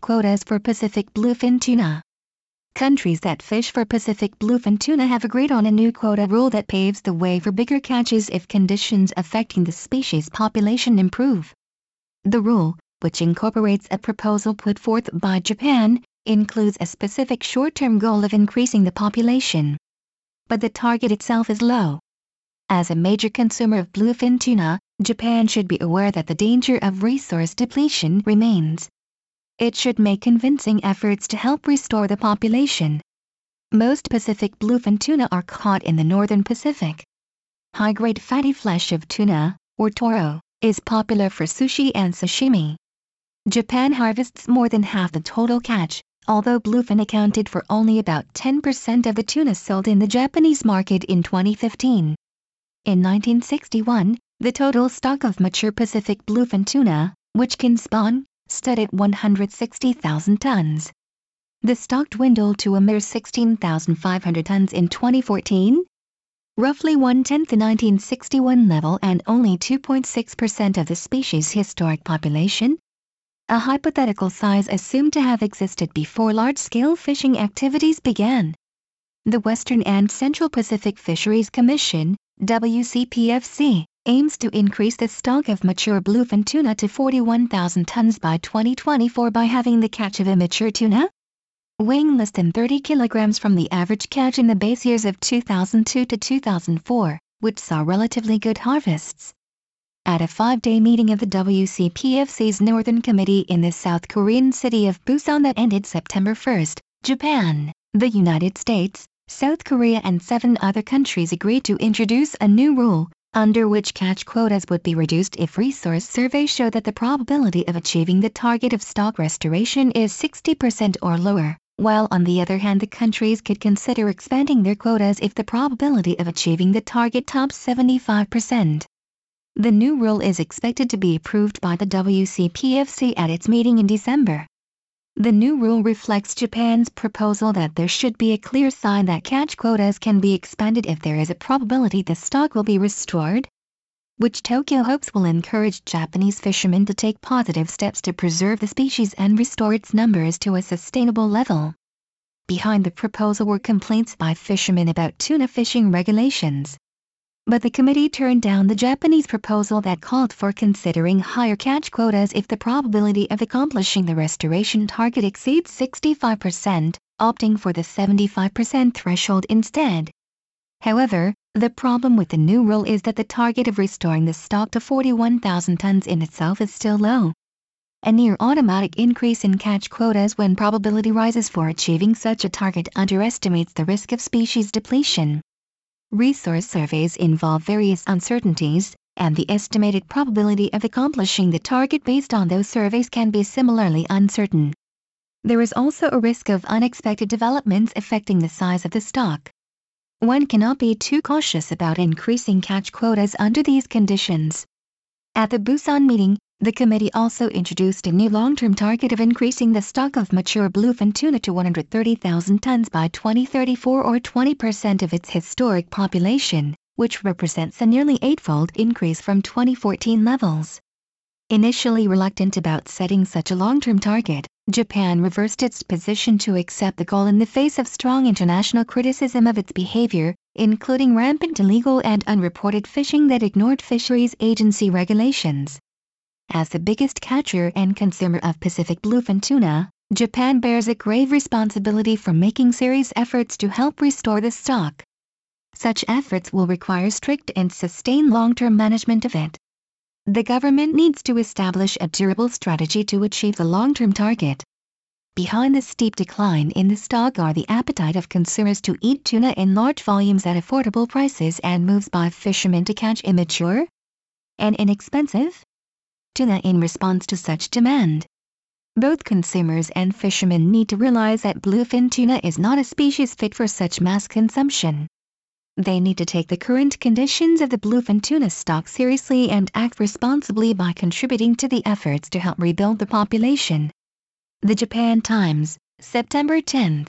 quotas for Pacific bluefin tuna. Countries that fish for Pacific bluefin tuna have agreed on a new quota rule that paves the way for bigger catches if conditions affecting the species population improve. The rule, which incorporates a proposal put forth by Japan, includes a specific short-term goal of increasing the population. But the target itself is low. As a major consumer of bluefin tuna, Japan should be aware that the danger of resource depletion remains. It should make convincing efforts to help restore the population. Most Pacific bluefin tuna are caught in the northern Pacific. High-grade fatty flesh of tuna, or toro, is popular for sushi and sashimi. Japan harvests more than half the total catch, although bluefin accounted for only about 10% of the tuna sold in the Japanese market in 2015. In 1961, the total stock of mature Pacific bluefin tuna, which can spawn, stood at 160,000 tons. The stock dwindled to a mere 16,500 tons in 2014, roughly one-tenth the 1961 level and only 2.6% of the species' historic population, a hypothetical size assumed to have existed before large-scale fishing activities began. The Western and Central Pacific Fisheries Commission, WCPFC, aims to increase the stock of mature bluefin tuna to 41,000 tons by 2024 by having the catch of immature tuna weighing less than 30 kilograms from the average catch in the base years of 2002 to 2004, which saw relatively good harvests. At a five-day meeting of the WCPFC's Northern Committee in the South Korean city of Busan that ended September 1, Japan, the United States, South Korea and seven other countries agreed to introduce a new rule, under which catch quotas would be reduced if resource surveys show that the probability of achieving the target of stock restoration is 60% or lower, while on the other hand the countries could consider expanding their quotas if the probability of achieving the target tops 75%. The new rule is expected to be approved by the WCPFC at its meeting in December. The new rule reflects Japan's proposal that there should be a clear sign that catch quotas can be expanded if there is a probability the stock will be restored, which Tokyo hopes will encourage Japanese fishermen to take positive steps to preserve the species and restore its numbers to a sustainable level. Behind the proposal were complaints by fishermen about tuna fishing regulations but the committee turned down the Japanese proposal that called for considering higher catch quotas if the probability of accomplishing the restoration target exceeds 65%, opting for the 75% threshold instead. However, the problem with the new rule is that the target of restoring the stock to 41,000 tons in itself is still low. A near automatic increase in catch quotas when probability rises for achieving such a target underestimates the risk of species depletion. Resource surveys involve various uncertainties, and the estimated probability of accomplishing the target based on those surveys can be similarly uncertain. There is also a risk of unexpected developments affecting the size of the stock. One cannot be too cautious about increasing catch quotas under these conditions. At the Busan meeting, the committee also introduced a new long-term target of increasing the stock of mature bluefin tuna to 130,000 tons by 2034 or 20% of its historic population, which represents a nearly eightfold increase from 2014 levels. Initially reluctant about setting such a long-term target, Japan reversed its position to accept the goal in the face of strong international criticism of its behavior, including rampant illegal and unreported fishing that ignored fisheries agency regulations. As the biggest catcher and consumer of Pacific bluefin tuna, Japan bears a grave responsibility for making serious efforts to help restore the stock. Such efforts will require strict and sustained long-term management of it. The government needs to establish a durable strategy to achieve the long-term target. Behind the steep decline in the stock are the appetite of consumers to eat tuna in large volumes at affordable prices and moves by fishermen to catch immature and inexpensive tuna in response to such demand. Both consumers and fishermen need to realize that bluefin tuna is not a species fit for such mass consumption. They need to take the current conditions of the bluefin tuna stock seriously and act responsibly by contributing to the efforts to help rebuild the population. The Japan Times, September 10.